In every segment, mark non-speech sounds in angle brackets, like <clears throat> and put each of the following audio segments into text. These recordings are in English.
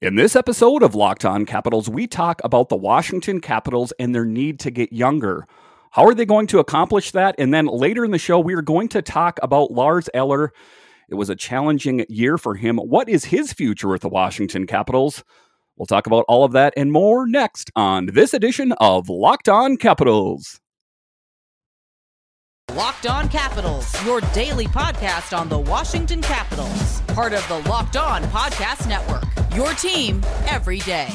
In this episode of Locked On Capitals, we talk about the Washington Capitals and their need to get younger. How are they going to accomplish that? And then later in the show, we are going to talk about Lars Eller. It was a challenging year for him. What is his future with the Washington Capitals? We'll talk about all of that and more next on this edition of Locked On Capitals. Locked On Capitals, your daily podcast on the Washington Capitals, part of the Locked On Podcast Network. Your team every day.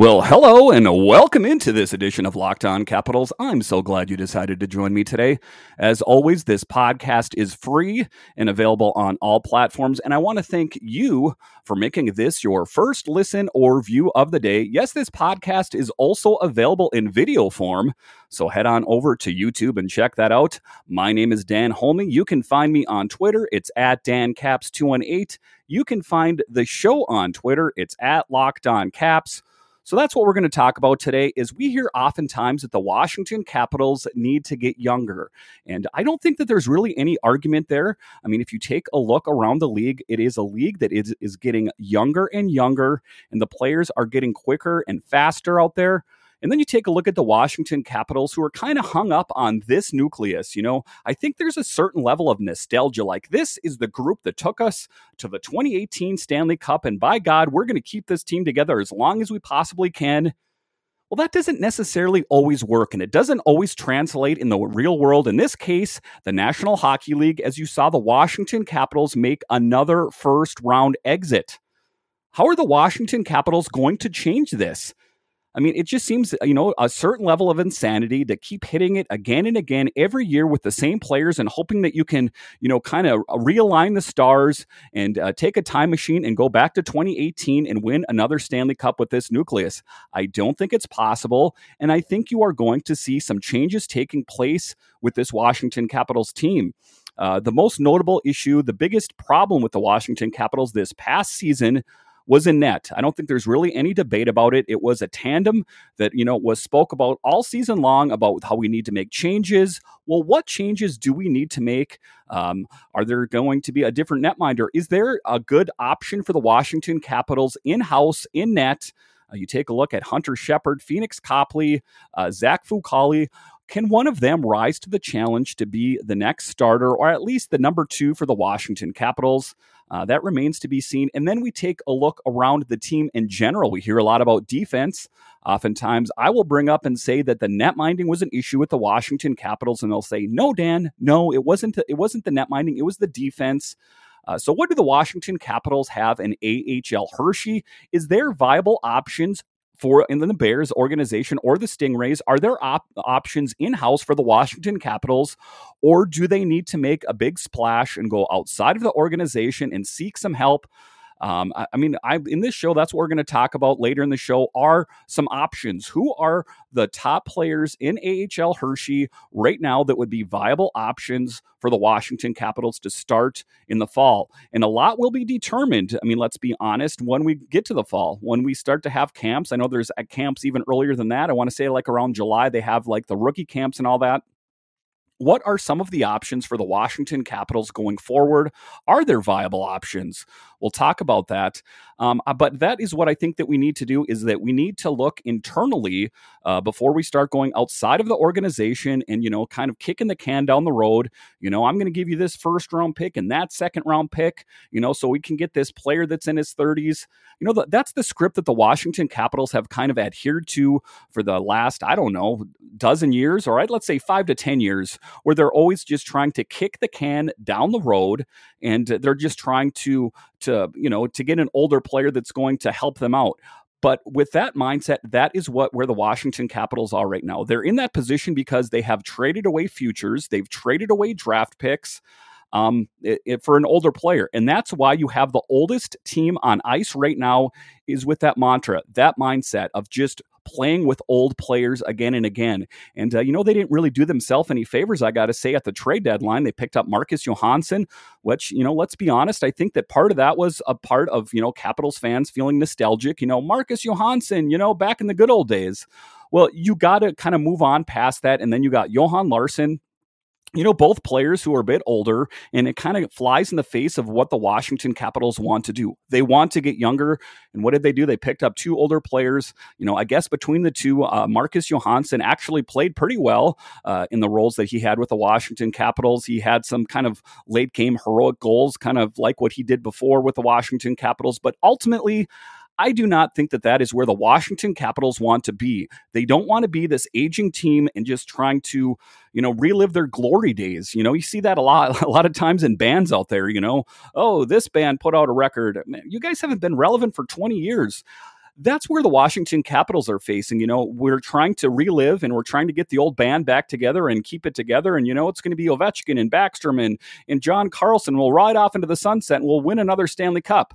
Well, hello and welcome into this edition of Locked On Capitals. I'm so glad you decided to join me today. As always, this podcast is free and available on all platforms. And I want to thank you for making this your first listen or view of the day. Yes, this podcast is also available in video form. So head on over to YouTube and check that out. My name is Dan Holme. You can find me on Twitter. It's at DanCaps218. You can find the show on Twitter. It's at Locked On Caps. So that's what we're going to talk about today is we hear oftentimes that the Washington Capitals need to get younger. And I don't think that there's really any argument there. I mean, if you take a look around the league, it is a league that is, is getting younger and younger, and the players are getting quicker and faster out there. And then you take a look at the Washington Capitals, who are kind of hung up on this nucleus. You know, I think there's a certain level of nostalgia. Like, this is the group that took us to the 2018 Stanley Cup. And by God, we're going to keep this team together as long as we possibly can. Well, that doesn't necessarily always work, and it doesn't always translate in the real world. In this case, the National Hockey League, as you saw the Washington Capitals make another first round exit. How are the Washington Capitals going to change this? I mean, it just seems, you know, a certain level of insanity to keep hitting it again and again every year with the same players and hoping that you can, you know, kind of realign the stars and uh, take a time machine and go back to 2018 and win another Stanley Cup with this nucleus. I don't think it's possible. And I think you are going to see some changes taking place with this Washington Capitals team. Uh, the most notable issue, the biggest problem with the Washington Capitals this past season was in net. I don't think there's really any debate about it. It was a tandem that, you know, was spoke about all season long about how we need to make changes. Well, what changes do we need to make? Um, are there going to be a different netminder? Is there a good option for the Washington Capitals in house, in net? Uh, you take a look at Hunter Shepard, Pheonix Copley, uh, Zach Fucale. Can one of them rise to the challenge to be the next starter or at least the number two for the Washington Capitals? Uh, that remains to be seen. And then we take a look around the team in general. We hear a lot about defense. Oftentimes, I will bring up and say that the net minding was an issue with the Washington Capitals, and they'll say, "No, Dan, no, it wasn't. It wasn't the net minding. It was the defense." Uh, so, what do the Washington Capitals have in AHL Hershey? Is there viable options for in the Bears organization or the Stingrays? Are there op- options in house for the Washington Capitals, or do they need to make a big splash and go outside of the organization and seek some help? Um, I, I, mean, I in this show, that's what we're going to talk about later in the show. Are some options? Who are the top players in AHL Hershey right now that would be viable options for the Washington Capitals to start in the fall? And a lot will be determined. I mean, let's be honest. When we get to the fall, when we start to have camps, I know there's uh, camps even earlier than that. I want to say like around July, they have like the rookie camps and all that what are some of the options for the Washington Capitals going forward? Are there viable options? We'll talk about that. Um, uh, but that is what I think that we need to do is that we need to look internally uh, before we start going outside of the organization and, you know, kind of kicking the can down the road. You know, I'm going to give you this first round pick and that second round pick, you know, so we can get this player that's in his 30s. You know, that's the script that the Washington Capitals have kind of adhered to for the last, I don't know, dozen years, all right, let's say five to 10 years, where they're always just trying to kick the can down the road and they're just trying to to you know to get an older player that's going to help them out but with that mindset that is what where the washington capitals are right now they're in that position because they have traded away futures they've traded away draft picks um, it, it, for an older player. And that's why you have the oldest team on ice right now is with that mantra, that mindset of just playing with old players again and again. And, uh, you know, they didn't really do themselves any favors, I got to say, at the trade deadline. They picked up Marcus Johansson, which, you know, let's be honest, I think that part of that was a part of, you know, Capitals fans feeling nostalgic. You know, Marcus Johansson, you know, back in the good old days. Well, you got to kind of move on past that. And then you got Johan Larsson, you know, both players who are a bit older, and it kind of flies in the face of what the Washington Capitals want to do. They want to get younger. And what did they do? They picked up two older players. You know, I guess between the two, uh, Marcus Johansson actually played pretty well uh, in the roles that he had with the Washington Capitals. He had some kind of late game heroic goals, kind of like what he did before with the Washington Capitals. But ultimately, I do not think that that is where the Washington Capitals want to be. They don't want to be this aging team and just trying to, you know, relive their glory days. You know, you see that a lot, <laughs> a lot of times in bands out there. You know, oh, this band put out a record. Man, you guys haven't been relevant for 20 years that's where the Washington Capitals are facing. You know, we're trying to relive and we're trying to get the old band back together and keep it together. And, you know, it's going to be Ovechkin and Backstrom and, and John Carlson will ride off into the sunset and we'll win another Stanley Cup.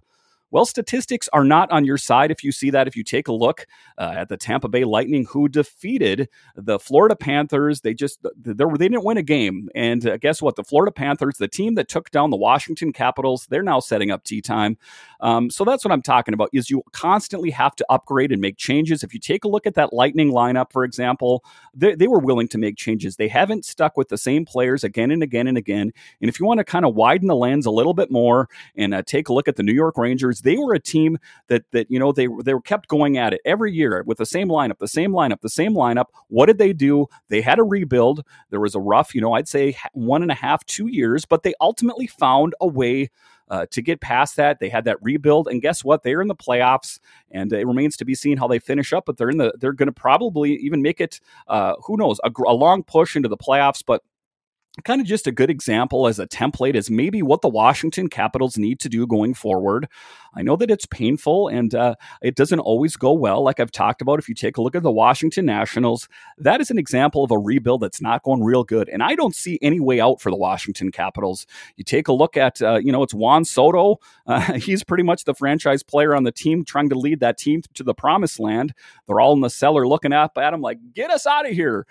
Well, statistics are not on your side if you see that. If you take a look uh, at the Tampa Bay Lightning, who defeated the Florida Panthers, they just they, they didn't win a game. And uh, guess what? The Florida Panthers, the team that took down the Washington Capitals, they're now setting up tee time. Um, so that's what I'm talking about. Is you constantly have to upgrade and make changes. If you take a look at that Lightning lineup, for example, they, they were willing to make changes. They haven't stuck with the same players again and again and again. And if you want to kind of widen the lens a little bit more and uh, take a look at the New York Rangers they were a team that that you know they they were kept going at it every year with the same lineup, the same lineup, the same lineup. What did they do? They had a rebuild. There was a rough, you know, I'd say one and a half, two years, but they ultimately found a way. Uh, to get past that. They had that rebuild, and guess what? They're in the playoffs, and it remains to be seen how they finish up. But they're in the they're going to probably even make it. Uh, who knows? A, a, long push into the playoffs, but kind of just a good example as a template is maybe what the Washington Capitals need to do going forward. I know that it's painful and uh, it doesn't always go well. Like I've talked about, if you take a look at the Washington Nationals, that is an example of a rebuild that's not going real good. And I don't see any way out for the Washington Capitals. You take a look at, uh, you know, it's Juan Soto. <laughs> Uh, he's pretty much the franchise player on the team trying to lead that team to the promised land. They're all in the cellar looking up at him like, get us out of here.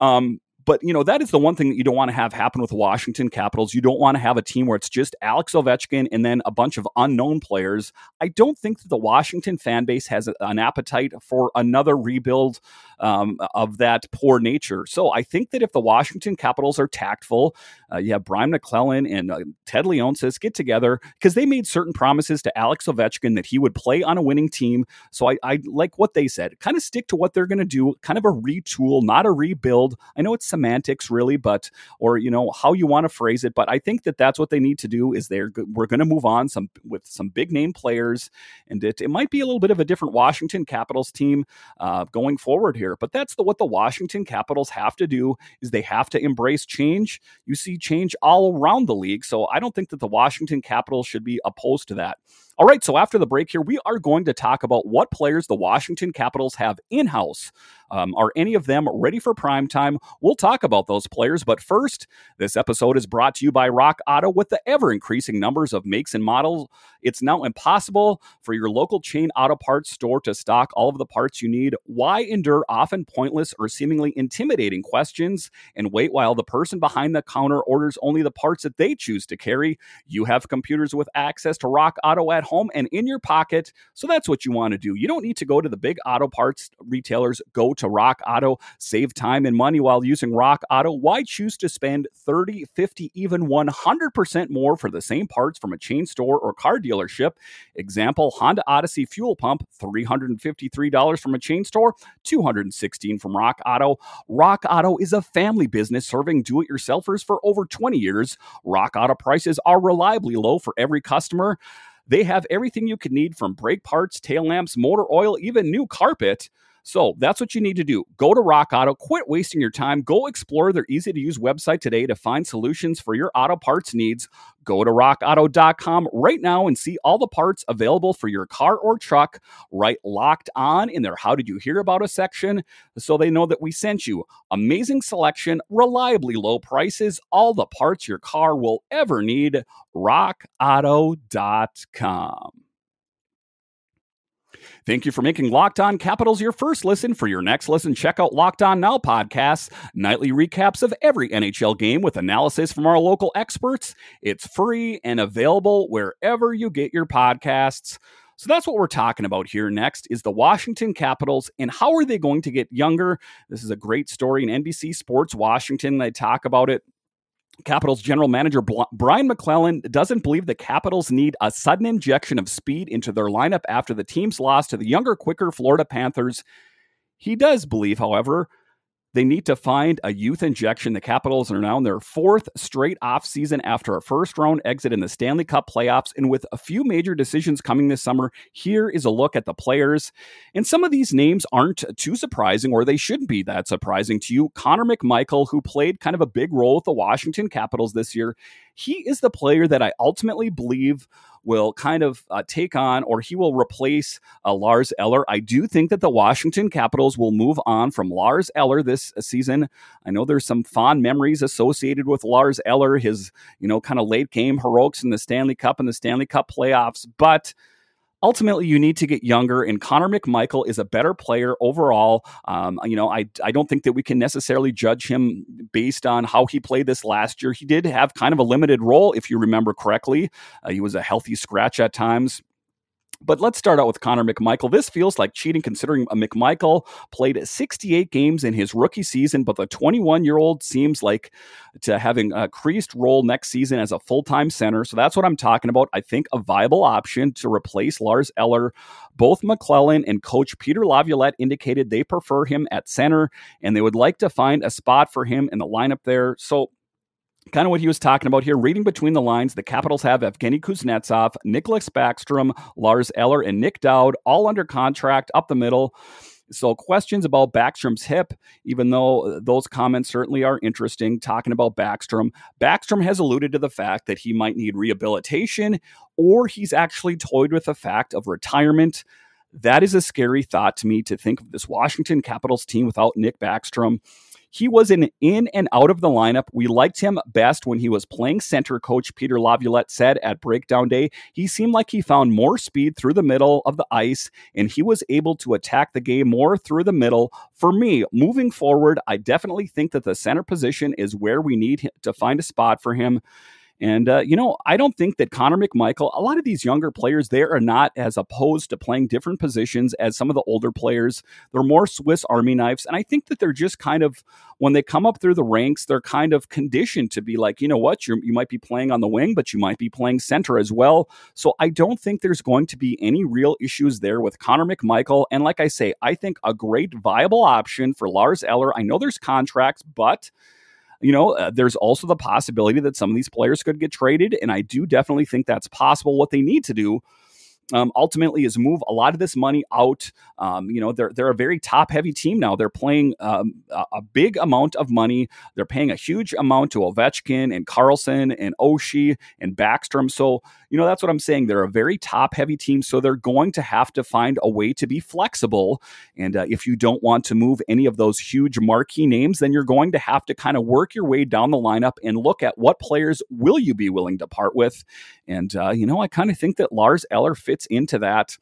Um, but you know that is the one thing that you don't want to have happen with Washington Capitals. You don't want to have a team where it's just Alex Ovechkin and then a bunch of unknown players. I don't think that the Washington fan base has an appetite for another rebuild um, of that poor nature. So I think that if the Washington Capitals are tactful, uh, you have Brian MacLellan and uh, Ted Leonsis get together because they made certain promises to Alex Ovechkin that he would play on a winning team. So I, I like what they said. Kind of stick to what they're going to do. Kind of a retool, not a rebuild. I know it's semantics really, but or you know how you want to phrase it. But I think that that's what they need to do. Is they're we're going to move on some with some big name players, and it, it might be a little bit of a different Washington Capitals team uh, going forward here. But that's the what the Washington Capitals have to do is they have to embrace change. You see change all around the league, so I don't think that the Washington Capitals should be opposed to that. All right, so after the break here, we are going to talk about what players the Washington Capitals have in house. Um, are any of them ready for prime time? We'll talk about those players, but first, this episode is brought to you by Rock Auto with the ever increasing numbers of makes and models. It's now impossible for your local chain auto parts store to stock all of the parts you need. Why endure often pointless or seemingly intimidating questions and wait while the person behind the counter orders only the parts that they choose to carry? You have computers with access to Rock Auto at home and in your pocket. So that's what you want to do. You don't need to go to the big auto parts retailers. Go to Rock Auto, save time and money while using Rock Auto. Why choose to spend 30, 50, even 100% more for the same parts from a chain store or car dealership? Example Honda Odyssey fuel pump, $353 from a chain store, 216 from Rock Auto. Rock Auto is a family business serving do it yourselfers for over 20 years. Rock Auto prices are reliably low for every customer. They have everything you could need from brake parts, tail lamps, motor oil, even new carpet. So that's what you need to do. Go to Rock Auto, quit wasting your time. Go explore their easy to use website today to find solutions for your auto parts needs. Go to rockauto.com right now and see all the parts available for your car or truck. Right locked on in their How Did You Hear About Us section so they know that we sent you. Amazing selection, reliably low prices, all the parts your car will ever need. RockAuto.com. Thank you for making Locked On Capitals your first listen. For your next listen, check out Locked On Now podcasts, nightly recaps of every NHL game with analysis from our local experts. It's free and available wherever you get your podcasts. So that's what we're talking about here next is the Washington Capitals and how are they going to get younger? This is a great story in NBC Sports Washington. They talk about it Capitals general manager Brian MacLellan doesn't believe the Capitals need a sudden injection of speed into their lineup after the team's loss to the younger, quicker Florida Panthers. He does believe, however, they need to find a youth injection. The Capitals are now in their fourth straight offseason after a first round exit in the Stanley Cup playoffs. And with a few major decisions coming this summer, here is a look at the players. And some of these names aren't too surprising, or they shouldn't be that surprising to you. Connor McMichael, who played kind of a big role with the Washington Capitals this year, he is the player that I ultimately believe will kind of uh, take on or he will replace uh, Lars Eller. I do think that the Washington Capitals will move on from Lars Eller this uh, season. I know there's some fond memories associated with Lars Eller, his, you know, kind of late game heroics in the Stanley Cup and the Stanley Cup playoffs, but ultimately you need to get younger and connor mcmichael is a better player overall. Um, you know I, I don't think that we can necessarily judge him based on how he played this last year. He did have kind of a limited role if you remember correctly. Uh, he was a healthy scratch at times but let's start out with Connor McMichael. This feels like cheating considering McMichael played 68 games in his rookie season, but the 21 year old seems like to having a creased role next season as a full time center. So that's what I'm talking about. I think a viable option to replace Lars Eller. Both MacLellan and coach Peter Laviolette indicated they prefer him at center and they would like to find a spot for him in the lineup there. So kind of what he was talking about here. Reading between the lines, the Capitals have Evgeny Kuznetsov, Nicholas Backstrom, Lars Eller, and Nick Dowd all under contract up the middle. So, questions about Backstrom's hip, even though those comments certainly are interesting, talking about Backstrom. Backstrom has alluded to the fact that he might need rehabilitation or he's actually toyed with the fact of retirement. That is a scary thought to me to think of this Washington Capitals team without Nick Backstrom. He was an in and out of the lineup. We liked him best when he was playing center, coach Peter Laviolette said at breakdown day. He seemed like he found more speed through the middle of the ice and he was able to attack the game more through the middle. For me, moving forward, I definitely think that the center position is where we need to find a spot for him. And, uh, you know, I don't think that Connor McMichael, a lot of these younger players, they are not as opposed to playing different positions as some of the older players. They're more Swiss Army knives. And I think that they're just kind of, when they come up through the ranks, they're kind of conditioned to be like, you know what, you you might be playing on the wing, but you might be playing center as well. So I don't think there's going to be any real issues there with Connor McMichael. And like I say, I think a great viable option for Lars Eller. I know there's contracts, but you know, uh, there's also the possibility that some of these players could get traded. And I do definitely think that's possible. What they need to do um, ultimately is move a lot of this money out. Um, you know, they're they're a very top heavy team now. They're playing um, a, a, big amount of money. They're paying a huge amount to Ovechkin and Carlson and Oshie and Backstrom. So you know that's what I'm saying. They're a very top heavy team, so they're going to have to find a way to be flexible. And uh, if you don't want to move any of those huge marquee names, then you're going to have to kind of work your way down the lineup and look at what players will you be willing to part with. And uh, you know, I kind of think that Lars Eller fits fits into that.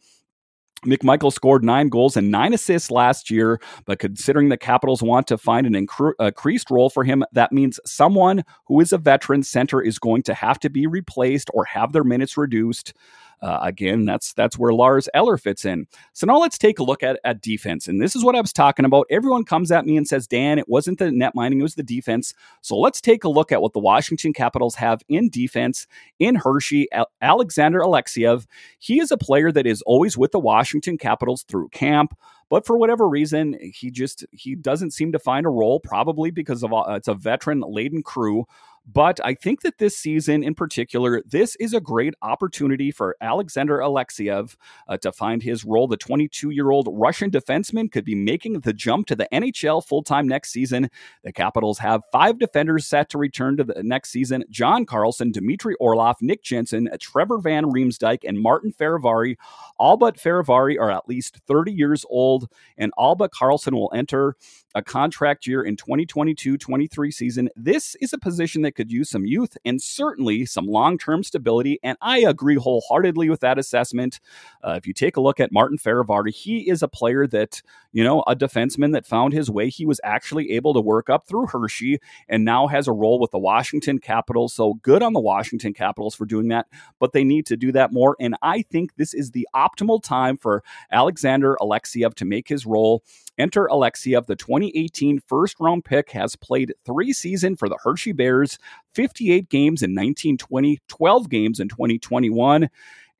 McMichael scored nine goals and nine assists last year, but considering the Capitals want to find an incre- increased role for him, that means someone who is a veteran center is going to have to be replaced or have their minutes reduced. Uh, again, that's that's where Lars Eller fits in. So now let's take a look at, at defense. And this is what I was talking about. Everyone comes at me and says, Dan, it wasn't the net mining, it was the defense. So let's take a look at what the Washington Capitals have in defense in Hershey. Alexander Alexeyev, he is a player that is always with the Washington Capitals through camp but for whatever reason he just he doesn't seem to find a role probably because of uh, it's a veteran laden crew but I think that this season in particular, this is a great opportunity for Alexander Alexeyev uh, to find his role. The 22 year old Russian defenseman could be making the jump to the NHL full time next season. The Capitals have five defenders set to return to the next season John Carlson, Dmitry Orlov, Nick Jensen, Trevor Van Riemsdyk, and Martin Fehervary. All but Fehervary are at least 30 years old, and all but Carlson will enter a contract year in 2022 23 season. This is a position that could use some youth and certainly some long term stability. And I agree wholeheartedly with that assessment. Uh, if you take a look at Martin Fehervary, he is a player that, you know, a defenseman that found his way. He was actually able to work up through Hershey and now has a role with the Washington Capitals. So good on the Washington Capitals for doing that, but they need to do that more. And I think this is the optimal time for Alexander Alexeyev to make his role. Enter Alexeyev, the 2018 first round pick, has played three seasons for the Hershey Bears, 58 games in 1920, 12 games in 2021,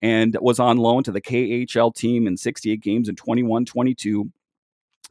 and was on loan to the KHL team in 68 games in 21 22.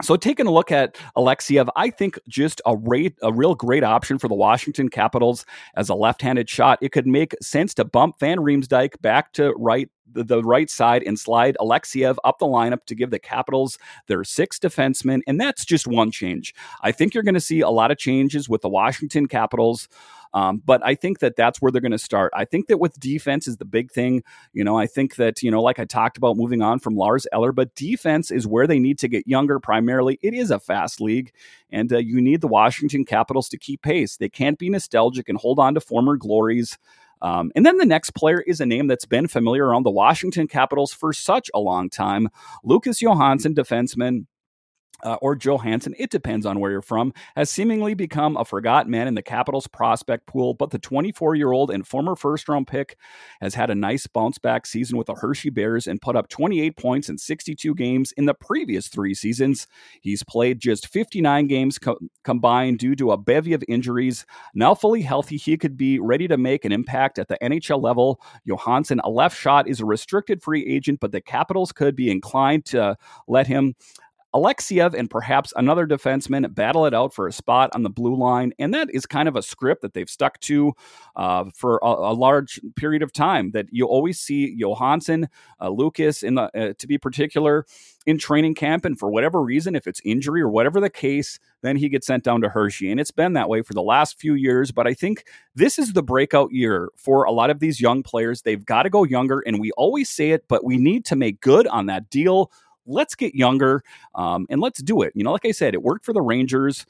So taking a look at Alexeyev, I think just a rate, a real great option for the Washington Capitals as a left-handed shot. It could make sense to bump Van Riemsdyk back to right the, right side and slide Alexeyev up the lineup to give the Capitals their six defensemen. And that's just one change. I think you're going to see a lot of changes with the Washington Capitals. Um, but I think that that's where they're going to start. I think that with defense is the big thing. You know, I think that, you know, like I talked about moving on from Lars Eller, but defense is where they need to get younger primarily. It is a fast league, and uh, you need the Washington Capitals to keep pace. They can't be nostalgic and hold on to former glories. Um, and then the next player is a name that's been familiar around the Washington Capitals for such a long time Lucas Johansson, defenseman uh, or Johansson, it depends on where you're from, has seemingly become a forgotten man in the Capitals prospect pool. But the 24 year old and former first round pick has had a nice bounce back season with the Hershey Bears and put up 28 points in 62 games in the previous three seasons. He's played just 59 games co- combined due to a bevy of injuries. Now fully healthy, he could be ready to make an impact at the NHL level. Johansson, a left shot, is a restricted free agent, but the Capitals could be inclined to let him Alexeyev and perhaps another defenseman battle it out for a spot on the blue line. And that is kind of a script that they've stuck to uh, for a, a, large period of time. That you always see Johansson, uh, Lucas, in the, uh, to be particular, in training camp. And for whatever reason, if it's injury or whatever the case, then he gets sent down to Hershey. And it's been that way for the last few years. But I think this is the breakout year for a lot of these young players. They've got to go younger. And we always say it, but we need to make good on that deal let's get younger um, and let's do it. You know, like I said, it worked for the Rangers.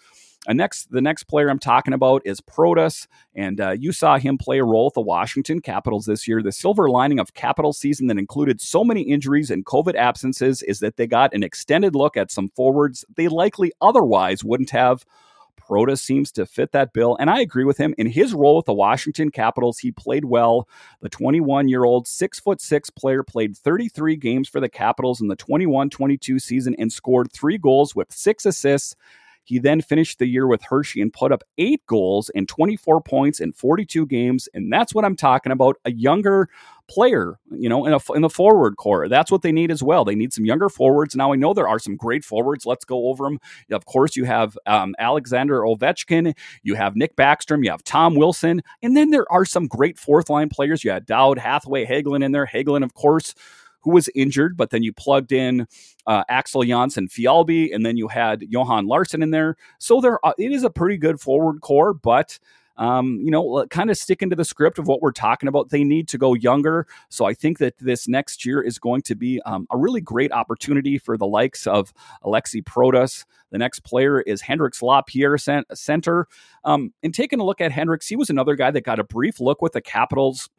Uh, next, the next player I'm talking about is Protas, and uh, you saw him play a role with the Washington Capitals this year. The silver lining of Capital season that included so many injuries and COVID absences is that they got an extended look at some forwards they likely otherwise wouldn't have Protas seems to fit that bill. And I agree with him. In his role with the Washington Capitals, he played well. The 21 year old, six foot six player played 33 games for the Capitals in the 21 22 season and scored three goals with six assists. He then finished the year with Hershey and put up eight goals and 24 points in 42 games. And that's what I'm talking about a younger player, you know, in, a, in the forward core. That's what they need as well. They need some younger forwards. Now, I know there are some great forwards. Let's go over them. Of course, you have um, Alexander Ovechkin, you have Nick Backstrom, you have Tom Wilson, and then there are some great fourth line players. You had Dowd, Hathaway, Hagelin in there. Hagelin, of course who was injured, but then you plugged in uh, Axel Jonsson-Fjallby, and then you had Johan Larsson in there. So there, uh, it is a pretty good forward core, but um, you know, kind of sticking to the script of what we're talking about. They need to go younger. So I think that this next year is going to be um, a really great opportunity for the likes of Alexi Protas. The next player is Hendrix Lapierre center. Um, and taking a look at Hendrix, he was another guy that got a brief look with the Capitals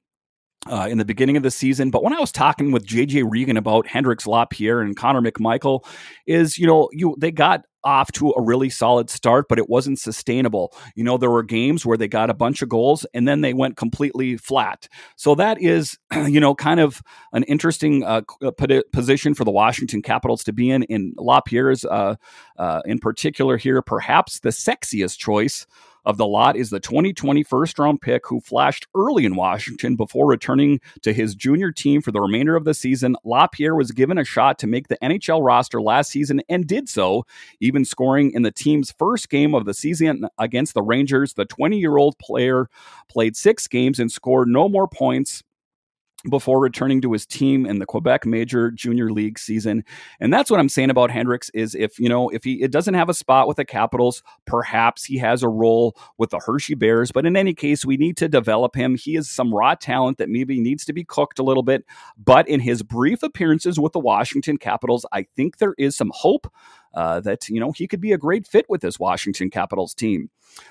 uh, in the beginning of the season. But when I was talking with JJ Regan about Hendrix Lapierre and Connor McMichael, is you know you they got off to a really solid start, but it wasn't sustainable. You know, there were games where they got a bunch of goals and then they went completely flat. So that is, <clears throat> you know, kind of an interesting uh, uh position for the Washington Capitals to be in. In Lapierre's, uh, uh, in particular, here, perhaps the sexiest choice of the lot is the 2020 first round pick who flashed early in Washington before returning to his junior team for the remainder of the season. Lapierre was given a shot to make the NHL roster last season and did so, even scoring in the team's first game of the season against the Rangers. The 20 year old player played six games and scored no more points before returning to his team in the Quebec Major Junior League season. And that's what I'm saying about Hendrix is if, you know, if he it doesn't have a spot with the Capitals, perhaps he has a role with the Hershey Bears, but in any case, we need to develop him. He is some raw talent that maybe needs to be cooked a little bit, but in his brief appearances with the Washington Capitals, I think there is some hope uh, that you know he could be a great fit with this Washington Capitals team.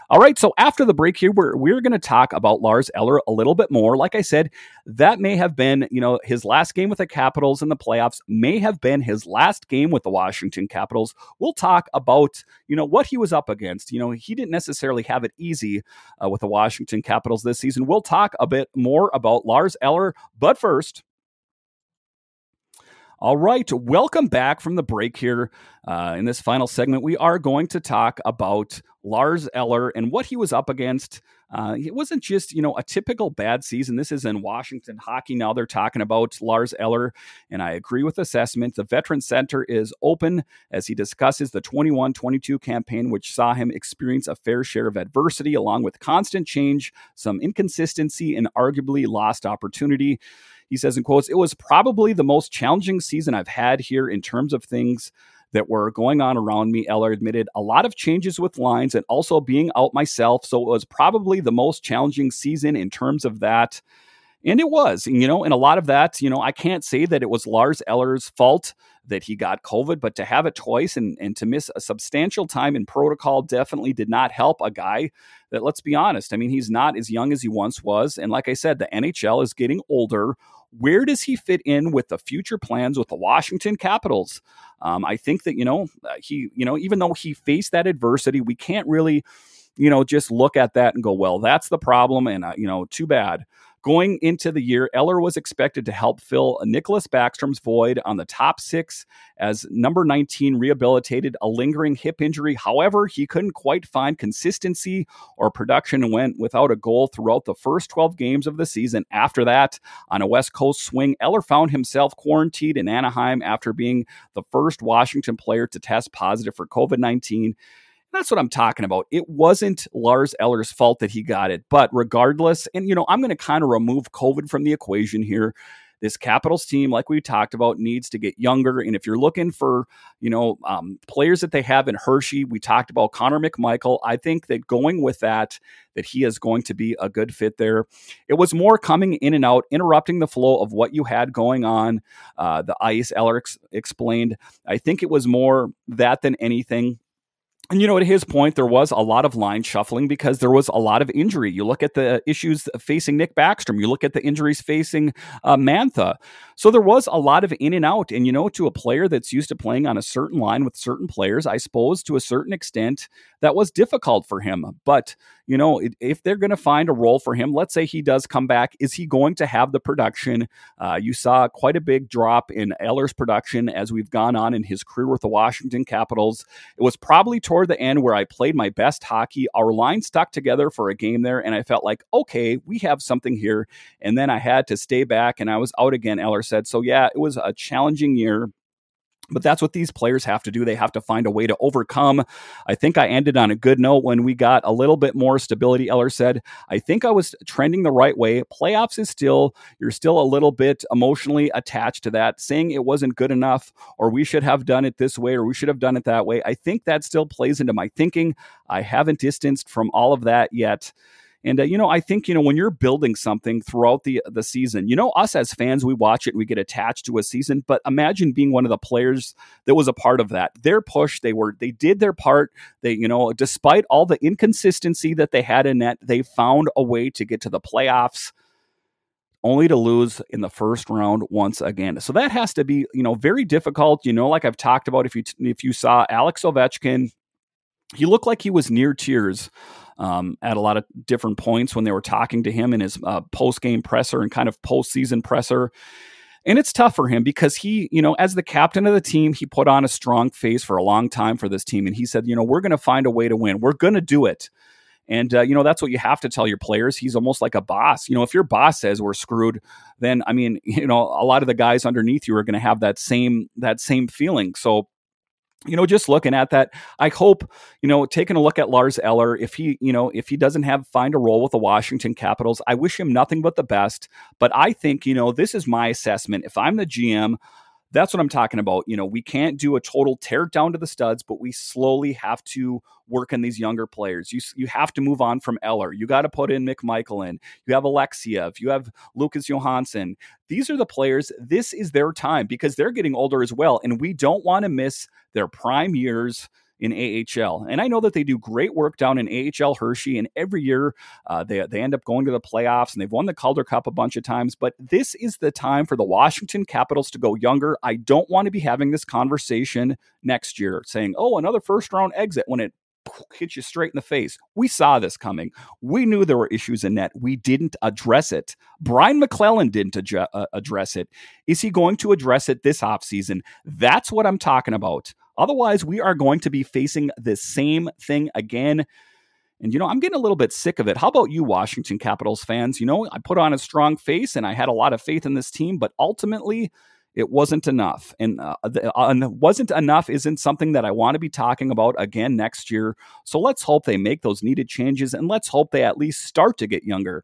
All right, so after the break here, we're we're going to talk about Lars Eller a little bit more. Like I said, that may have been you know his last game with the Capitals in the playoffs, may have been his last game with the Washington Capitals. We'll talk about you know what he was up against. You know he didn't necessarily have it easy uh, with the Washington Capitals this season. We'll talk a bit more about Lars Eller, but first. All right, welcome back from the break here. Uh, in this final segment, we are going to talk about Lars Eller and what he was up against. Uh, it wasn't just you know a typical bad season. This is in Washington hockey now. They're talking about Lars Eller, and I agree with assessment. The Veteran Center is open as he discusses the 21-22 campaign, which saw him experience a fair share of adversity, along with constant change, some inconsistency, and arguably lost opportunity. He says in quotes, it was probably the most challenging season I've had here in terms of things that were going on around me. Eller admitted a lot of changes with lines and also being out myself. So it was probably the most challenging season in terms of that. And it was, you know, and a lot of that, you know, I can't say that it was Lars Eller's fault that he got COVID, but to have it twice and, and to miss a substantial time in protocol definitely did not help a guy that, let's be honest, I mean, he's not as young as he once was. And like I said, the NHL is getting older where does he fit in with the future plans with the Washington Capitals? Um, I think that you know uh, he, you know, even though he faced that adversity, we can't really, you know, just look at that and go, well, that's the problem, and uh, you know, too bad. Going into the year, Eller was expected to help fill Nicholas Backstrom's void on the top six as number 19 rehabilitated a lingering hip injury. However, he couldn't quite find consistency or production and went without a goal throughout the first 12 games of the season. After that, on a West Coast swing, Eller found himself quarantined in Anaheim after being the first Washington player to test positive for COVID 19. That's what I'm talking about. It wasn't Lars Eller's fault that he got it. But regardless, and you know, I'm going to kind of remove COVID from the equation here. This Capitals team, like we talked about, needs to get younger. And if you're looking for, you know, um, players that they have in Hershey, we talked about Connor McMichael. I think that going with that, that he is going to be a good fit there. It was more coming in and out, interrupting the flow of what you had going on. Uh, the ice, Eller ex- explained. I think it was more that than anything. And you know, at his point, there was a lot of line shuffling because there was a lot of injury. You look at the issues facing Nick Backstrom, you look at the injuries facing uh, Mantha. So there was a lot of in and out. And, you know, to a player that's used to playing on a certain line with certain players, I suppose to a certain extent, that was difficult for him. But, you know, if they're going to find a role for him, let's say he does come back, is he going to have the production? Uh, you saw quite a big drop in Eller's production as we've gone on in his career with the Washington Capitals. It was probably toward the end where I played my best hockey. Our line stuck together for a game there, and I felt like, okay, we have something here. And then I had to stay back, and I was out again, Eller said. So, yeah, it was a challenging year. But that's what these players have to do. They have to find a way to overcome. I think I ended on a good note when we got a little bit more stability. Eller said, I think I was trending the right way. Playoffs is still, you're still a little bit emotionally attached to that, saying it wasn't good enough, or we should have done it this way, or we should have done it that way. I think that still plays into my thinking. I haven't distanced from all of that yet. And uh, you know, I think you know when you're building something throughout the the season, you know, us as fans, we watch it, we get attached to a season. But imagine being one of the players that was a part of that. Their push, they were, they did their part. They, you know, despite all the inconsistency that they had in net, they found a way to get to the playoffs only to lose in the first round once again. So that has to be, you know, very difficult. You know, like I've talked about, if you if you saw Alex Ovechkin, he looked like he was near tears um, at a lot of different points when they were talking to him in his uh, post game presser and kind of postseason presser. And it's tough for him because he, you know, as the captain of the team, he put on a strong face for a long time for this team. And he said, you know, we're going to find a way to win. We're going to do it. And, uh, you know, that's what you have to tell your players. He's almost like a boss. You know, if your boss says we're screwed, then, I mean, <laughs> you know, a lot of the guys underneath you are going to have that same, that same feeling. So, you know, just looking at that, I hope, you know, taking a look at Lars Eller, if he, you know, if he doesn't have find a role with the Washington Capitals, I wish him nothing but the best. But I think, you know, this is my assessment. If I'm the GM, That's what I'm talking about. You know, we can't do a total tear down to the studs, but we slowly have to work on these younger players. You you have to move on from Eller. You got to put in McMichael in. You have Alexeyev. You have Lucas Johansson. These are the players. This is their time because they're getting older as well, and we don't want to miss their prime years in AHL. And I know that they do great work down in AHL Hershey, and every year uh, they, they end up going to the playoffs and they've won the Calder Cup a bunch of times. But this is the time for the Washington Capitals to go younger. I don't want to be having this conversation next year saying, oh, another first round exit when it hit you straight in the face. We saw this coming. We knew there were issues in net. We didn't address it. Brian MacLellan didn't adju- uh, address it. Is he going to address it this offseason? That's what I'm talking about. Otherwise, we are going to be facing the same thing again. And, you know, I'm getting a little bit sick of it. How about you, Washington Capitals fans? You know, I put on a strong face and I had a lot of faith in this team, but ultimately, it wasn't enough. And uh, the, uh, wasn't enough isn't something that I want to be talking about again next year. So let's hope they make those needed changes and let's hope they at least start to get younger.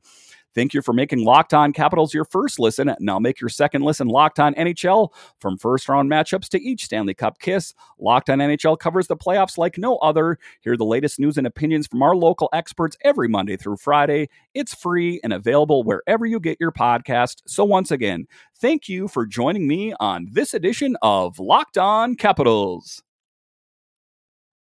Thank you for making Locked On Capitals your first listen. Now make your second listen Locked On NHL. From first round matchups to each Stanley Cup kiss, Locked On NHL covers the playoffs like no other. Hear the latest news and opinions from our local experts every Monday through Friday. It's free and available wherever you get your podcast. So once again, thank you for joining me on this edition of Locked On Capitals.